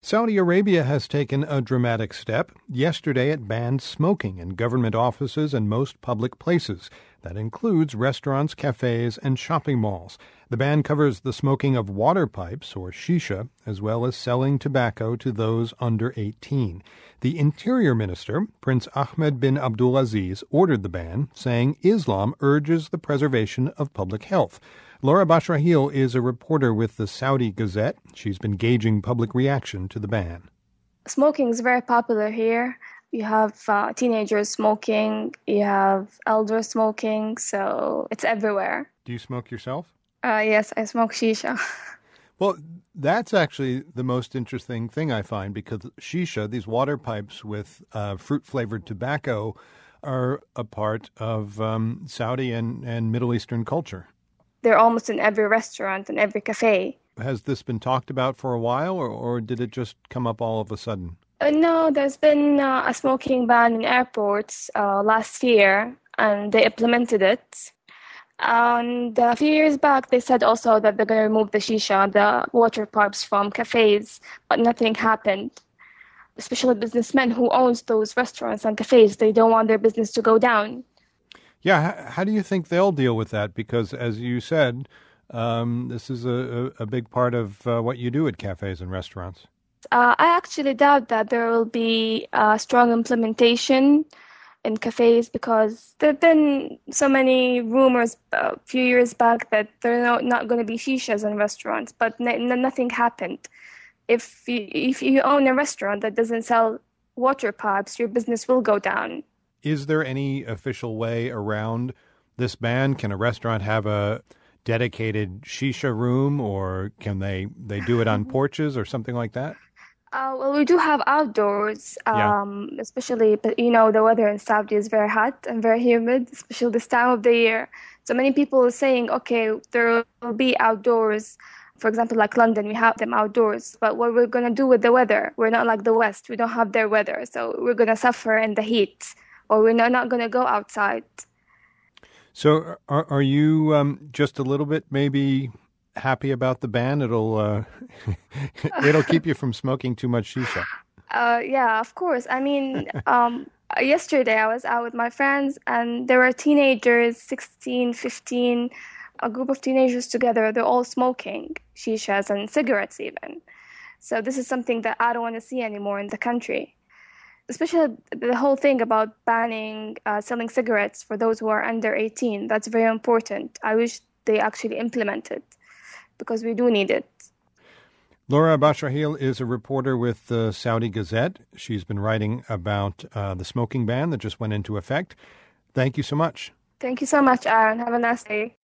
Saudi Arabia has taken a dramatic step. Yesterday, it banned smoking in government offices and most public places. That includes restaurants, cafes, and shopping malls. The ban covers the smoking of water pipes, or shisha, as well as selling tobacco to those under 18. The Interior Minister, Prince Ahmed bin Abdulaziz, ordered the ban, saying Islam urges the preservation of public health. Laura Bashraheel is a reporter with the Saudi Gazette. She's been gauging public reaction to the ban. Smoking is very popular here. You have uh, teenagers smoking, you have elders smoking, so it's everywhere. Do you smoke yourself? Uh, yes, I smoke shisha. Well, that's actually the most interesting thing I find because shisha, these water pipes with uh, fruit flavored tobacco, are a part of um, Saudi and, and Middle Eastern culture they're almost in every restaurant and every cafe. Has this been talked about for a while, or, or did it just come up all of a sudden? Uh, no, there's been uh, a smoking ban in airports uh, last year, and they implemented it. And a few years back, they said also that they're going to remove the shisha, the water pipes from cafes, but nothing happened. Especially businessmen who owns those restaurants and cafes, they don't want their business to go down. Yeah, how do you think they'll deal with that? Because as you said, um, this is a, a, big part of uh, what you do at cafes and restaurants. Uh, I actually doubt that there will be a strong implementation in cafes because there have been so many rumors a few years back that there are not going to be shishas in restaurants, but n- nothing happened. If you, if you own a restaurant that doesn't sell water pipes, your business will go down. Is there any official way around this ban? Can a restaurant have a dedicated shisha room, or can they they do it on porches or something like that? Uh, well, we do have outdoors, um, yeah. especially, but you know, the weather in Saudi is very hot and very humid, especially this time of the year. So many people are saying, okay, there will be outdoors. For example, like London, we have them outdoors. But what we're going to do with the weather? We're not like the West. We don't have their weather. So we're going to suffer in the heat or we're not, not going to go outside. So, are, are you um, just a little bit maybe happy about the ban? It'll uh, it'll keep you from smoking too much shisha. Uh, yeah, of course. I mean, um, yesterday I was out with my friends, and there were teenagers, 16, 15, a group of teenagers together. They're all smoking shishas and cigarettes, even. So this is something that I don't want to see anymore in the country especially the whole thing about banning uh, selling cigarettes for those who are under 18 that's very important i wish they actually implement it because we do need it Laura Bashraheel is a reporter with the Saudi Gazette. She's been writing about uh, the smoking ban that just went into effect. Thank you so much. Thank you so much, Aaron. Have a nice day.